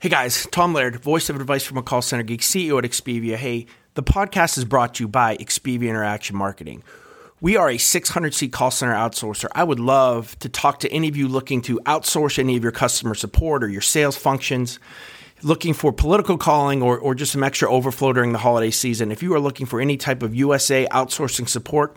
Hey guys, Tom Laird, voice of advice from a call center geek, CEO at Expivia. Hey, the podcast is brought to you by Expivia Interaction Marketing. We are a 600 seat call center outsourcer. I would love to talk to any of you looking to outsource any of your customer support or your sales functions looking for political calling or, or just some extra overflow during the holiday season, if you are looking for any type of USA outsourcing support,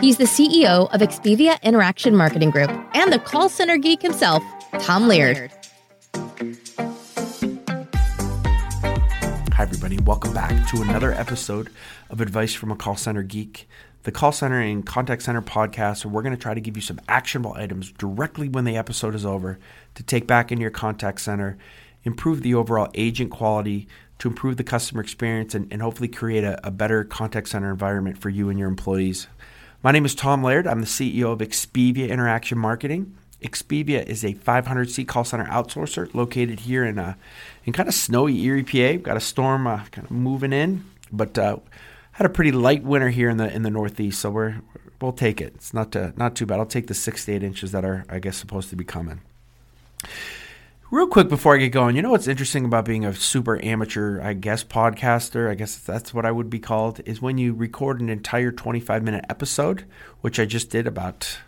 He's the CEO of Expivia Interaction Marketing Group and the call center geek himself, Tom Laird. Hi, everybody. Welcome back to another episode of Advice from a Call Center Geek, the call center and contact center podcast, where we're going to try to give you some actionable items directly when the episode is over to take back into your contact center, improve the overall agent quality, to improve the customer experience, and, and hopefully create a, a better contact center environment for you and your employees. My name is Tom Laird. I'm the CEO of Expivia Interaction Marketing. Expivia is a 500 seat call center outsourcer located here in uh, in kind of snowy Erie, PA. We've got a storm uh, kind of moving in, but uh, had a pretty light winter here in the in the Northeast, so we're we'll take it. It's not uh, not too bad. I'll take the six to eight inches that are I guess supposed to be coming. Real quick before I get going, you know what's interesting about being a super amateur, I guess, podcaster, I guess that's what I would be called, is when you record an entire 25 minute episode, which I just did about,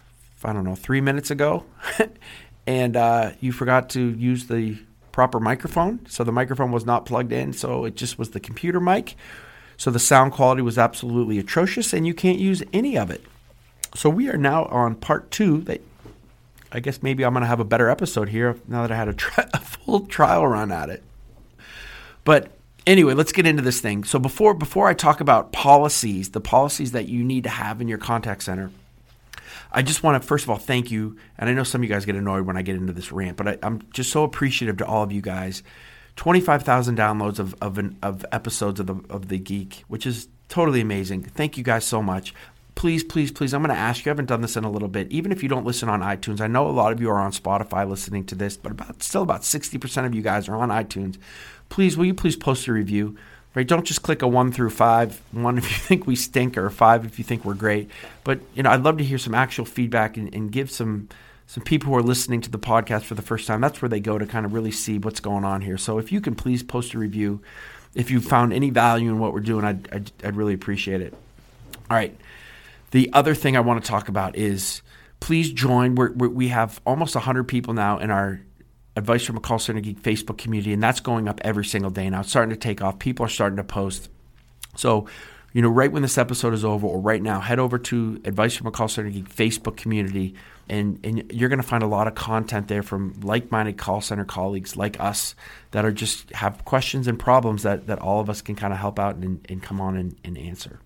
I don't know, three minutes ago, and uh, you forgot to use the proper microphone. So the microphone was not plugged in, so it just was the computer mic. So the sound quality was absolutely atrocious, and you can't use any of it. So we are now on part two that I guess maybe I'm going to have a better episode here now that I had a, tri- a full trial run at it. But anyway, let's get into this thing. So before before I talk about policies, the policies that you need to have in your contact center, I just want to first of all thank you. And I know some of you guys get annoyed when I get into this rant, but I, am just so appreciative to all of you guys. Twenty five thousand downloads of of, an, of episodes of the of the Geek, which is totally amazing. Thank you guys so much please, please, please, I'm going to ask you. I haven't done this in a little bit. Even if you don't listen on iTunes, I know a lot of you are on Spotify listening to this, but about still about 60% of you guys are on iTunes. Please, will you please post a review? Right? Don't just click a one through five. One if you think we stink, or five if you think we're great. But you know, I'd love to hear some actual feedback and, and give some some people who are listening to the podcast for the first time. That's where they go to kind of really see what's going on here. So if you can please post a review, if you found any value in what we're doing, I'd, I'd, I'd really appreciate it. All right. The other thing I want to talk about is please join. We're, we're, we have almost 100 people now in our Advice from a Call Center Geek Facebook community, and that's going up every single day now. It's starting to take off. People are starting to post. So, you know, right when this episode is over or right now, head over to Advice from a Call Center Geek Facebook community, and, and you're going to find a lot of content there from like-minded call center colleagues like us that are just have questions and problems that, that all of us can kind of help out and, and come on and, and answer.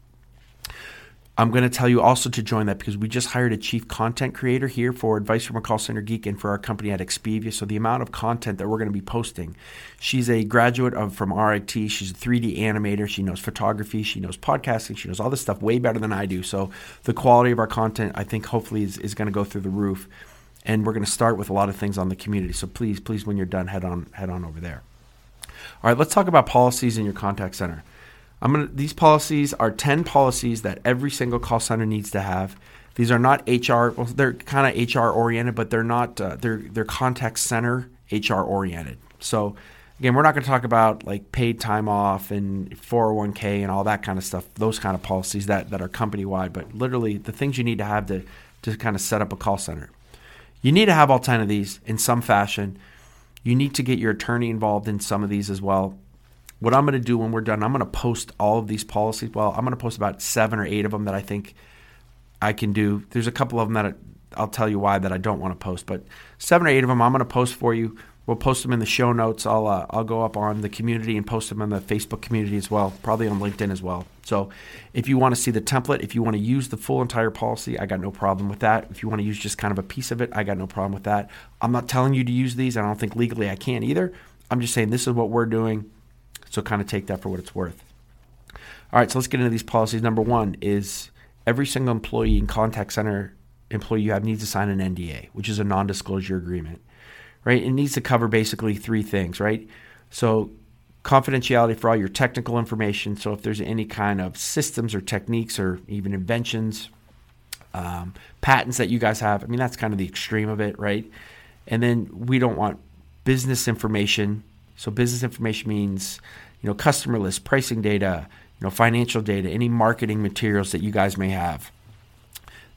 I'm going to tell you also to join that because we just hired a chief content creator here for Advice from a Call Center Geek and for our company at Expivia. So the amount of content that we're going to be posting. She's a graduate of from RIT. She's a 3D animator. She knows photography. She knows podcasting. She knows all this stuff way better than I do. So the quality of our content, I think, hopefully is, is going to go through the roof. And we're going to start with a lot of things on the community. So please, please, when you're done, head on head on over there. All right, let's talk about policies in your contact center. I'm gonna. These policies are ten policies that every single call center needs to have. These are not HR. Well, they're kind of HR oriented, but they're not. Uh, they're they're contact center HR oriented. So again, we're not going to talk about like paid time off and 401k and all that kind of stuff. Those kind of policies that that are company wide, but literally the things you need to have to to kind of set up a call center. You need to have all ten of these in some fashion. You need to get your attorney involved in some of these as well what I'm going to do when we're done, I'm going to post all of these policies. Well, I'm going to post about seven or eight of them that I think I can do. There's a couple of them that I'll tell you why that I don't want to post, but seven or eight of them I'm going to post for you. We'll post them in the show notes. I'll uh, I'll go up on the community and post them in the Facebook community as well, probably on LinkedIn as well. So, if you want to see the template, if you want to use the full entire policy, I got no problem with that. If you want to use just kind of a piece of it, I got no problem with that. I'm not telling you to use these. I don't think legally I can either. I'm just saying this is what we're doing So kind of take that for what it's worth. All right, so let's get into these policies. Number one is every single employee in contact center employee you have needs to sign an NDA, which is a non disclosure agreement, right? It needs to cover basically three things, right? So confidentiality for all your technical information. So if there's any kind of systems or techniques or even inventions, um, patents that you guys have, I mean, that's kind of the extreme of it, right? And then we don't want business information. So business information means, you know, customer list, pricing data, you know, financial data, any marketing materials that you guys may have.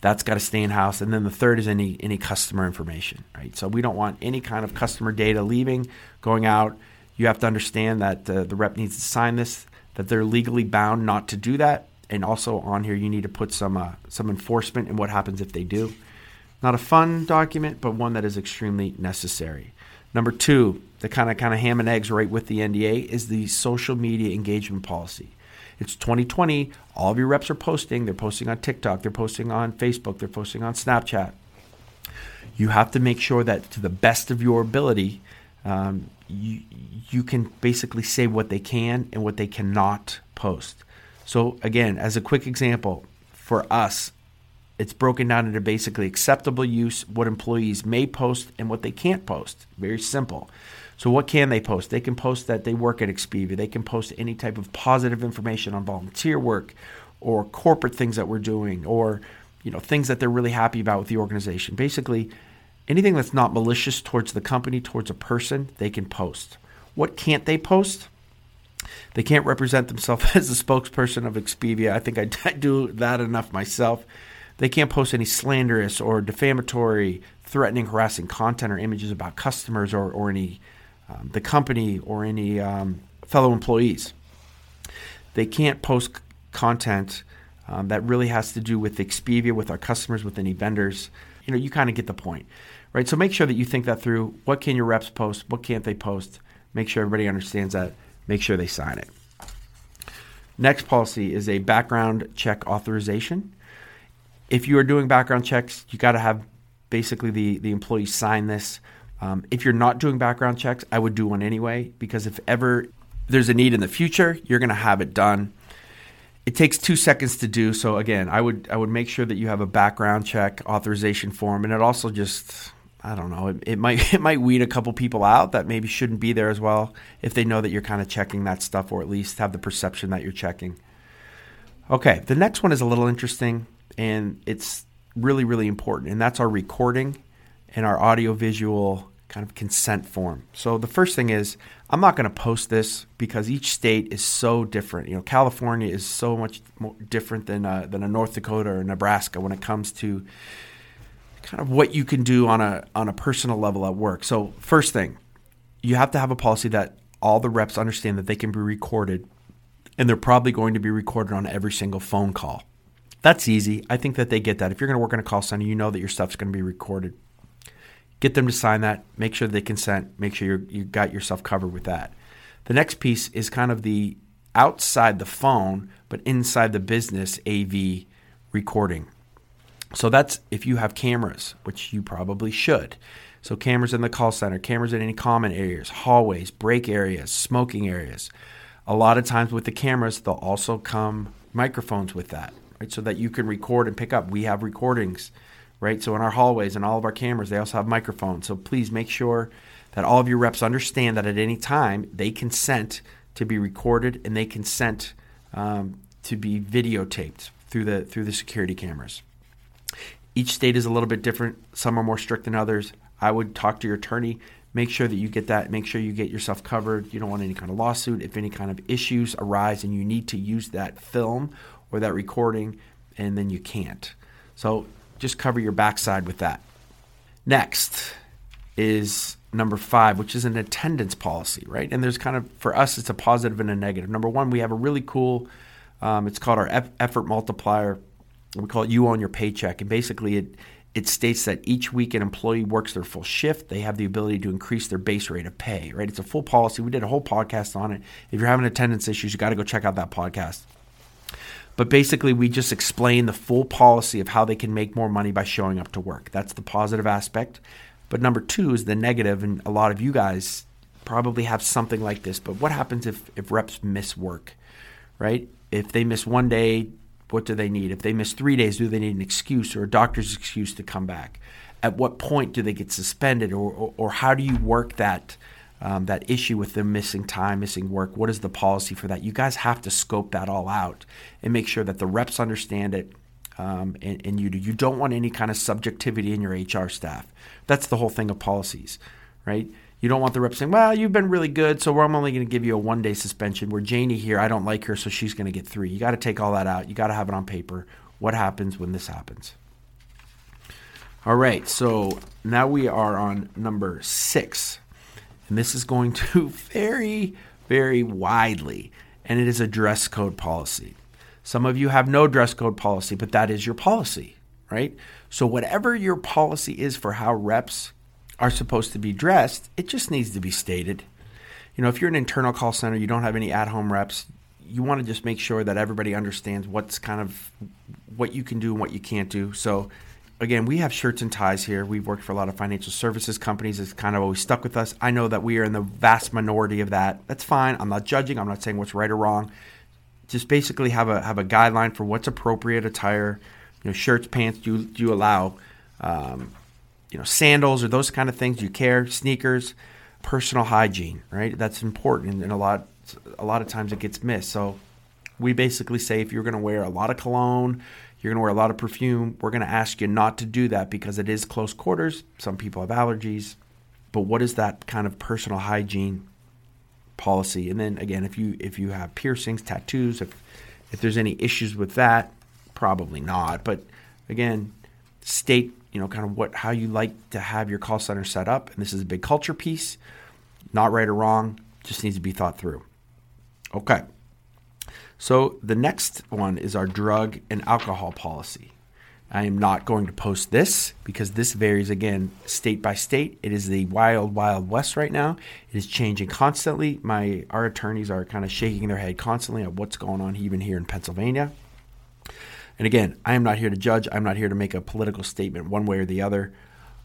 That's got to stay in house. And then the third is any any customer information, right? So we don't want any kind of customer data leaving, going out you have to understand that uh, the rep needs to sign this, that they're legally bound not to do that, and also on here you need to put some uh, some enforcement and what happens if they do. Not a fun document, but one that is extremely necessary. Number two, the kind of kind of ham and eggs right with the NDA is the social media engagement policy. It's 2020. All of your reps are posting. They're posting on TikTok. They're posting on Facebook. They're posting on Snapchat. You have to make sure that to the best of your ability, um, you you can basically say what they can and what they cannot post. So again, as a quick example, for us, it's broken down into basically acceptable use, what employees may post and what they can't post. Very simple. So what can they post? They can post that they work at Expivia. They can post any type of positive information on volunteer work or corporate things that we're doing or you know things that they're really happy about with the organization. Basically, anything that's not malicious towards the company, towards a person, they can post. What can't they post? They can't represent themselves as the spokesperson of Expivia. I think I do that enough myself. They can't post any slanderous or defamatory, threatening, harassing content or images about customers or, or any um, the company or any um, fellow employees. They can't post content um, that really has to do with Expivia, with our customers, with any vendors. You know, you kind of get the point, right? So make sure that you think that through. What can your reps post? What can't they post? Make sure everybody understands that. Make sure they sign it. Next policy is a background check authorization. If you are doing background checks, you got to have basically the, the employee sign this. Um, if you're not doing background checks, I would do one anyway because if ever there's a need in the future, you're going to have it done. It takes two seconds to do. So again, I would I would make sure that you have a background check authorization form, and it also just I don't know. It, it, might it might weed a couple people out that maybe shouldn't be there as well if they know that you're kind of checking that stuff or at least have the perception that you're checking. Okay, the next one is a little interesting and it's really really important and that's our recording and our audio visual kind of consent form. So the first thing is I'm not going to post this because each state is so different. You know, California is so much more different than uh, than a North Dakota or Nebraska when it comes to kind of what you can do on a on a personal level at work. So first thing, you have to have a policy that all the reps understand that they can be recorded and they're probably going to be recorded on every single phone call. That's easy. I think that they get that. If you're going to work in a call center, you know that your stuff's going to be recorded. Get them to sign that. Make sure they consent. Make sure you you got yourself covered with that. The next piece is kind of the outside the phone, but inside the business AV recording. So that's if you have cameras, which you probably should. So cameras in the call center, cameras in any common areas, hallways, break areas, smoking areas. A lot of times with the cameras, they'll also come microphones with that, right? So that you can record and pick up. We have recordings, right? So in our hallways and all of our cameras, they also have microphones. So please make sure that all of your reps understand that at any time they consent to be recorded and they consent um, to be videotaped through the through the security cameras. Each state is a little bit different. Some are more strict than others. I would talk to your attorney. Make sure that you get that. Make sure you get yourself covered. You don't want any kind of lawsuit. If any kind of issues arise and you need to use that film or that recording, and then you can't. So just cover your backside with that. Next is number five, which is an attendance policy, right? And there's kind of, for us, it's a positive and a negative. Number one, we have a really cool, um, it's called our effort multiplier we call it you on your paycheck and basically it it states that each week an employee works their full shift they have the ability to increase their base rate of pay right it's a full policy we did a whole podcast on it if you're having attendance issues you got to go check out that podcast but basically we just explain the full policy of how they can make more money by showing up to work that's the positive aspect but number two is the negative and a lot of you guys probably have something like this. But what happens if, if reps miss work, right? If they miss one day, what do they need? If they miss three days, do they need an excuse or a doctor's excuse to come back? At what point do they get suspended, or, or, or how do you work that um, that issue with them missing time, missing work? What is the policy for that? You guys have to scope that all out and make sure that the reps understand it, um, and, and, you do. You don't want any kind of subjectivity in your HR staff. That's the whole thing of policies, right? You don't want the rep saying, "Well, you've been really good, so I'm only going to give you a one day suspension." Where Janie here, I don't like her, so she's going to get three. You got to take all that out. You got to have it on paper. What happens when this happens? All right, so now we are on number six, and this is going to vary very widely, and it is a dress code policy. Some of you have no dress code policy, but that is your policy, right? So, whatever your policy is for how reps are supposed to be dressed, it just needs to be stated. You know, if you're an internal call center, you don't have any at home reps, you want to just make sure that everybody understands what's kind of what you can do and what you can't do. So, again, we have shirts and ties here. We've worked for a lot of financial services companies. It's kind of always stuck with us. I know that we are in the vast minority of that. That's fine. I'm not judging. I'm not saying what's right or wrong. Just basically have a have a guideline for what's appropriate attire. You know, shirts, pants. Do, do you allow um, you know, sandals or those kind of things Do you care, sneakers, personal hygiene, right? That's important, and a lot a lot of times it gets missed. So we basically say if you're going to wear a lot of cologne, you're going to wear a lot of perfume, we're going to ask you not to do that because it is close quarters. Some people have allergies, but what is that kind of personal hygiene policy? And then again, if you if you have piercings, tattoos, if if there's any issues with that, probably not. But again, state you know, kind of what how you like to have your call center set up. And this is a big culture piece, not right or wrong, just needs to be thought through. Okay. So the next one is our drug and alcohol policy. I am not going to post this because this varies again state by state. It is the wild, wild west right now. It is changing constantly. My our attorneys are kind of shaking their head constantly at what's going on even here in Pennsylvania. And again, I am not here to judge. I'm not here to make a political statement one way or the other.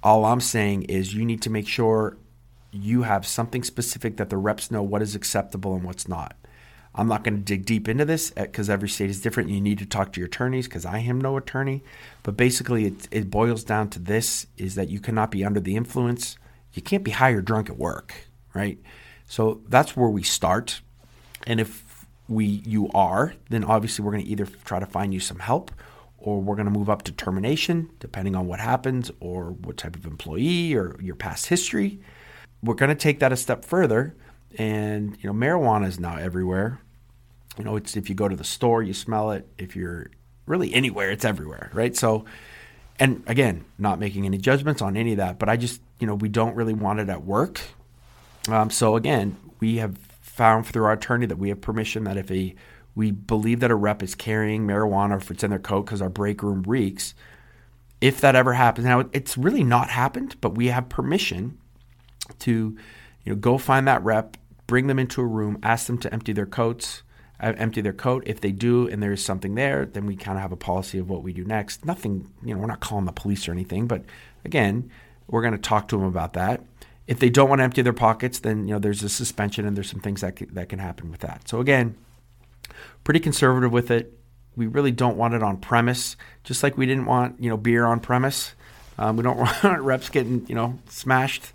All I'm saying is you need to make sure you have something specific that the reps know what is acceptable and what's not. I'm not going to dig deep into this uh, because every state is different. You need to talk to your attorneys because I am no attorney. But basically, it, it boils down to this: is that you cannot be under the influence. You can't be high or drunk at work, right? So that's where we start. And if we you are, then obviously we're going to either try to find you some help or we're going to move up to termination depending on what happens or what type of employee or your past history. We're going to take that a step further and you know marijuana is now everywhere. You know, it's if you go to the store, you smell it. If you're really anywhere, it's everywhere, right? So and again, not making any judgments on any of that, but I just, you know, we don't really want it at work. Um, so again, we have found through our attorney that we have permission that if a we believe that a rep is carrying marijuana if it's in their coat because our break room reeks, if that ever happens, now it's really not happened, but we have permission to, you know, go find that rep, bring them into a room, ask them to empty their coats, uh, empty their coat. If they do, and there is something there, then we kind of have a policy of what we do next. Nothing, you know, we're not calling the police or anything, but again, we're going to talk to them about that. If they don't want to empty their pockets, then you know there's a suspension and there's some things that can, that can happen with that. So again, pretty conservative with it. We really don't want it on premise, just like we didn't want you know beer on premise. Um, we don't want reps getting you know smashed.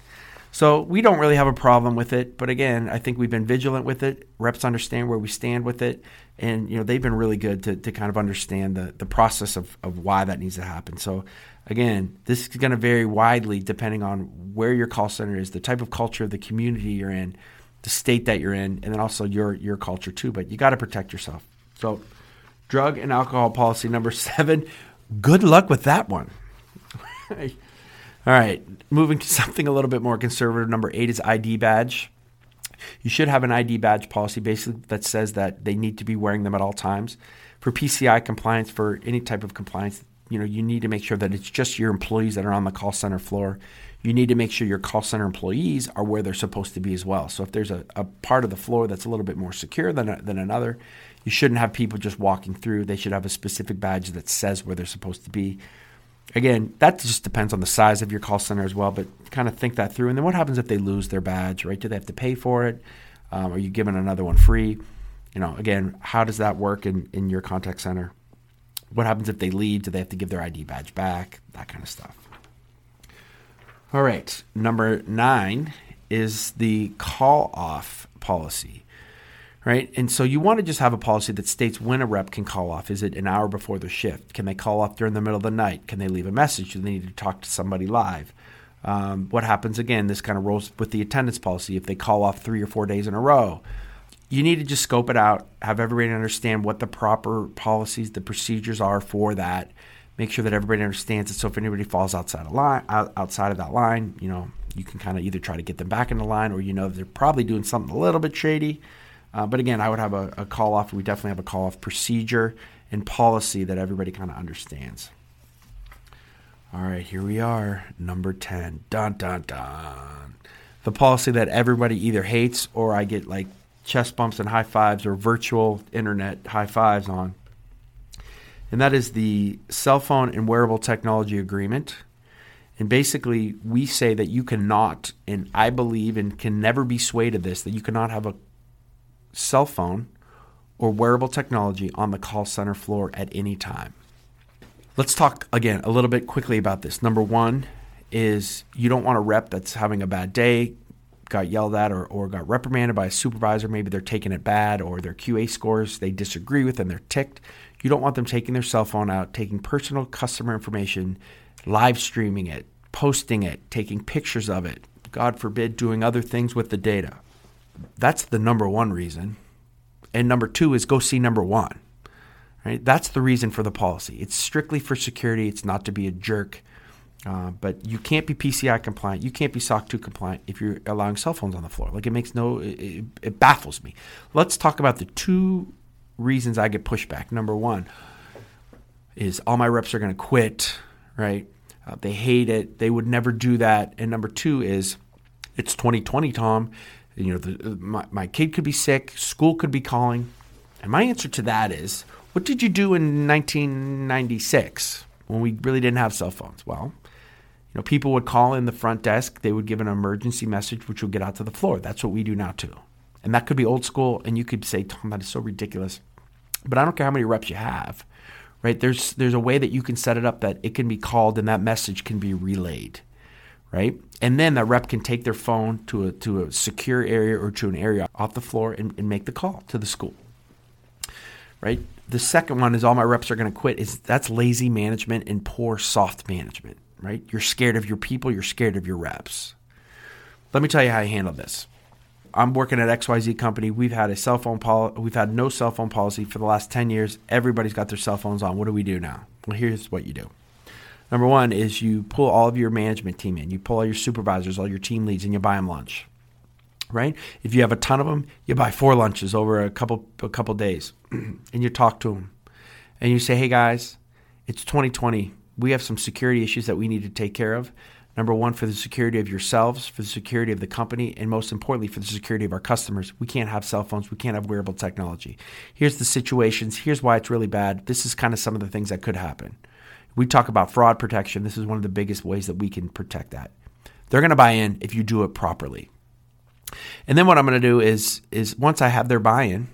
So we don't really have a problem with it. But again, I think we've been vigilant with it. Reps understand where we stand with it, and you know they've been really good to, to kind of understand the the process of, of why that needs to happen. So Again, this is going to vary widely depending on where your call center is, the type of culture, of the community you're in, the state that you're in, and then also your your culture too. But you got to protect yourself. So, drug and alcohol policy number seven. Good luck with that one. All right, moving to something a little bit more conservative. Number eight is ID badge. You should have an ID badge policy basically that says that they need to be wearing them at all times. For PCI compliance, for any type of compliance, you know, you need to make sure that it's just your employees that are on the call center floor. You need to make sure your call center employees are where they're supposed to be as well. So if there's a, a part of the floor that's a little bit more secure than, than another, you shouldn't have people just walking through. They should have a specific badge that says where they're supposed to be. Again, that just depends on the size of your call center as well, but kind of think that through. And then what happens if they lose their badge, right? Do they have to pay for it? Um, are you giving another one free? You know, again, how does that work in, in your contact center? What happens if they leave? Do they have to give their ID badge back? That kind of stuff. All right. Number nine is the call off policy, right? And so you want to just have a policy that states when a rep can call off. Is it an hour before the shift? Can they call off during the middle of the night? Can they leave a message? Do they need to talk to somebody live? Um, what happens again? This kind of rolls with the attendance policy. If they call off three or four days in a row, you need to just scope it out, have everybody understand what the proper policies, the procedures are for that. Make sure that everybody understands it. So if anybody falls outside of line, outside of that line, you know, you can kind of either try to get them back in the line, or you know they're probably doing something a little bit shady. Uh, but again, I would have a, a call off. We definitely have a call off procedure and policy that everybody kind of understands. All right, here we are, number ten. Dun dun dun. The policy that everybody either hates or I get like chest bumps and high fives or virtual internet high fives on. And that is the cell phone and wearable technology agreement. And basically, we say that you cannot, and I believe and can never be swayed of this, that you cannot have a cell phone or wearable technology on the call center floor at any time. Let's talk again a little bit quickly about this. Number one is you don't want a rep that's having a bad day, got yelled at or, or got reprimanded by a supervisor. Maybe they're taking it bad or their QA scores they disagree with and they're ticked. You don't want them taking their cell phone out, taking personal customer information, live streaming it, posting it, taking pictures of it, God forbid, doing other things with the data. That's the number one reason. And number two is go see number one. Right? That's the reason for the policy. It's strictly for security. It's not to be a jerk. Uh, but you can't be PCI compliant. You can't be SOC 2 compliant if you're allowing cell phones on the floor. Like it makes no, it, it baffles me. Let's talk about the two reasons I get pushback. Number one is all my reps are going to quit, right? Uh, they hate it. They would never do that. And number two is it's 2020, Tom. You know, the, my, my kid could be sick, school could be calling. And my answer to that is, what did you do in 1996 when we really didn't have cell phones? Well, you know, people would call in the front desk, they would give an emergency message, which would get out to the floor. That's what we do now too. And that could be old school, and you could say, Tom, that is so ridiculous. But I don't care how many reps you have, right? There's there's a way that you can set it up that it can be called and that message can be relayed, right? And then that rep can take their phone to a to a secure area or to an area off the floor and, and make the call to the school. Right? The second one is all my reps are going to quit. Is that's lazy management and poor soft management right? You're scared of your people, you're scared of your reps. Let me tell you how I handle this. I'm working at XYZ company. We've had a cell phone policy. We've had no cell phone policy for the last 10 years. Everybody's got their cell phones on. What do we do now? Well, here's what you do. Number one is you pull all of your management team in. You pull all your supervisors, all your team leads, and you buy them lunch. Right? If you have a ton of them, you buy four lunches over a couple a couple days, and you talk to them, and you say, "Hey guys, it's 2020 we have some security issues that we need to take care of. Number one, for the security of yourselves, for the security of the company, and most importantly, for the security of our customers. We can't have cell phones. We can't have wearable technology. Here's the situations. Here's why it's really bad. This is kind of some of the things that could happen. We talk about fraud protection. This is one of the biggest ways that we can protect that. They're going to buy in if you do it properly. And then what I'm going to do is is once I have their buy-in,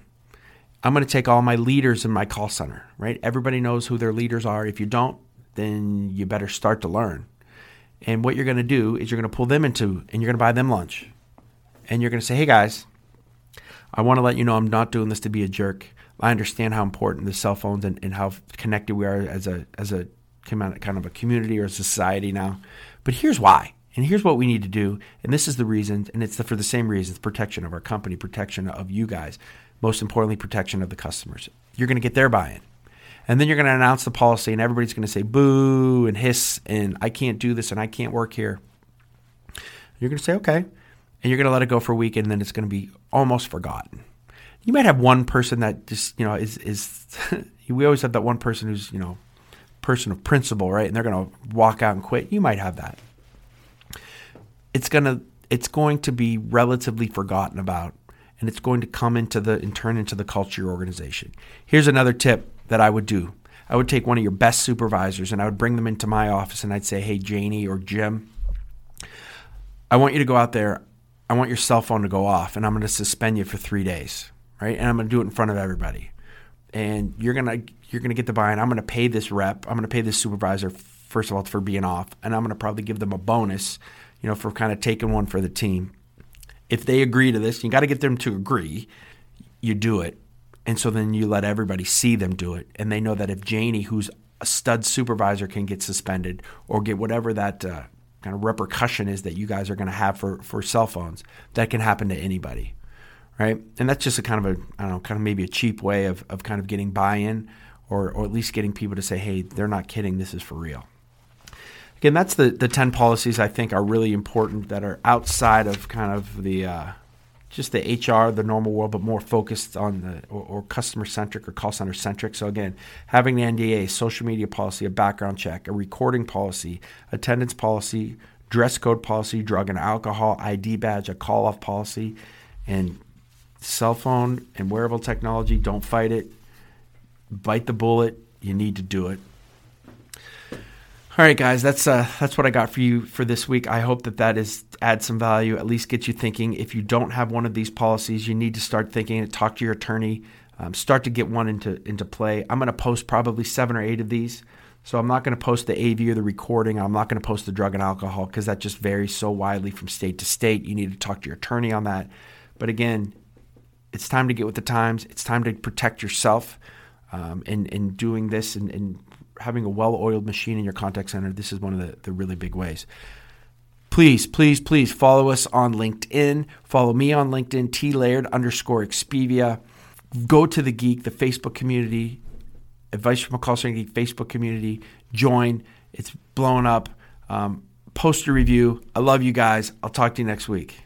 I'm going to take all my leaders in my call center, right? Everybody knows who their leaders are. If you don't, then you better start to learn. And what you're going to do is you're going to pull them into and you're going to buy them lunch. And you're going to say, hey guys, I want to let you know I'm not doing this to be a jerk. I understand how important the cell phones and, and how connected we are as a as a kind of a community or a society now. But here's why. And here's what we need to do. And this is the reason, and it's the, for the same reasons protection of our company, protection of you guys, most importantly, protection of the customers. You're going to get their buy in. And then you're going to announce the policy, and everybody's going to say boo and hiss, and I can't do this, and I can't work here. You're going to say, okay. And you're going to let it go for a week, and then it's going to be almost forgotten. You might have one person that just, you know, is, is we always have that one person who's, you know, person of principle, right? And they're going to walk out and quit. You might have that. It's going to, it's going to be relatively forgotten about and it's going to come into the and turn into the culture of your organization. Here's another tip that I would do. I would take one of your best supervisors and I would bring them into my office and I'd say, hey, Janie or Jim, I want you to go out there. I want your cell phone to go off and I'm going to suspend you for three days, right? And I'm going to do it in front of everybody. And you're going to you're going to get the buy-in. I'm going to pay this rep. I'm going to pay this supervisor first of all for being off, and I'm going to probably give them a bonus, you know, for kind of taking one for the team. If they agree to this, you got to get them to agree. You do it, and so then you let everybody see them do it, and they know that if Janie, who's a stud supervisor, can get suspended or get whatever that uh, kind of repercussion is that you guys are going to have for for cell phones, that can happen to anybody, right? And that's just a kind of a I don't know, kind of maybe a cheap way of of kind of getting buy-in or, or at least getting people to say, hey, they're not kidding, this is for real. Again, that's the, the 10 policies I think are really important that are outside of kind of the uh, just the HR, the normal world, but more focused on the or, or customer centric or call center centric. So again, having the NDA, social media policy, a background check, a recording policy, attendance policy, dress code policy, drug and alcohol ID badge, a call off policy, and cell phone and wearable technology. Don't fight it bite the bullet. You need to do it. All right, guys, that's uh, that's what I got for you for this week. I hope that that is add some value, at least get you thinking. If you don't have one of these policies, you need to start thinking. And talk to your attorney. Um, start to get one into into play. I'm going to post probably seven or eight of these. So I'm not going to post the AV or the recording. I'm not going to post the drug and alcohol because that just varies so widely from state to state. You need to talk to your attorney on that. But again, it's time to get with the times. It's time to protect yourself um, and, and doing this and, and having a well oiled machine in your contact center, this is one of the, the really big ways. Please, please, please follow us on LinkedIn. Follow me on LinkedIn, T Laird underscore Expivia. Go to the Geek, the Facebook community, Advice from a Call Center Geek Facebook community. Join. It's blowing up. Um, post a review. I love you guys. I'll talk to you next week.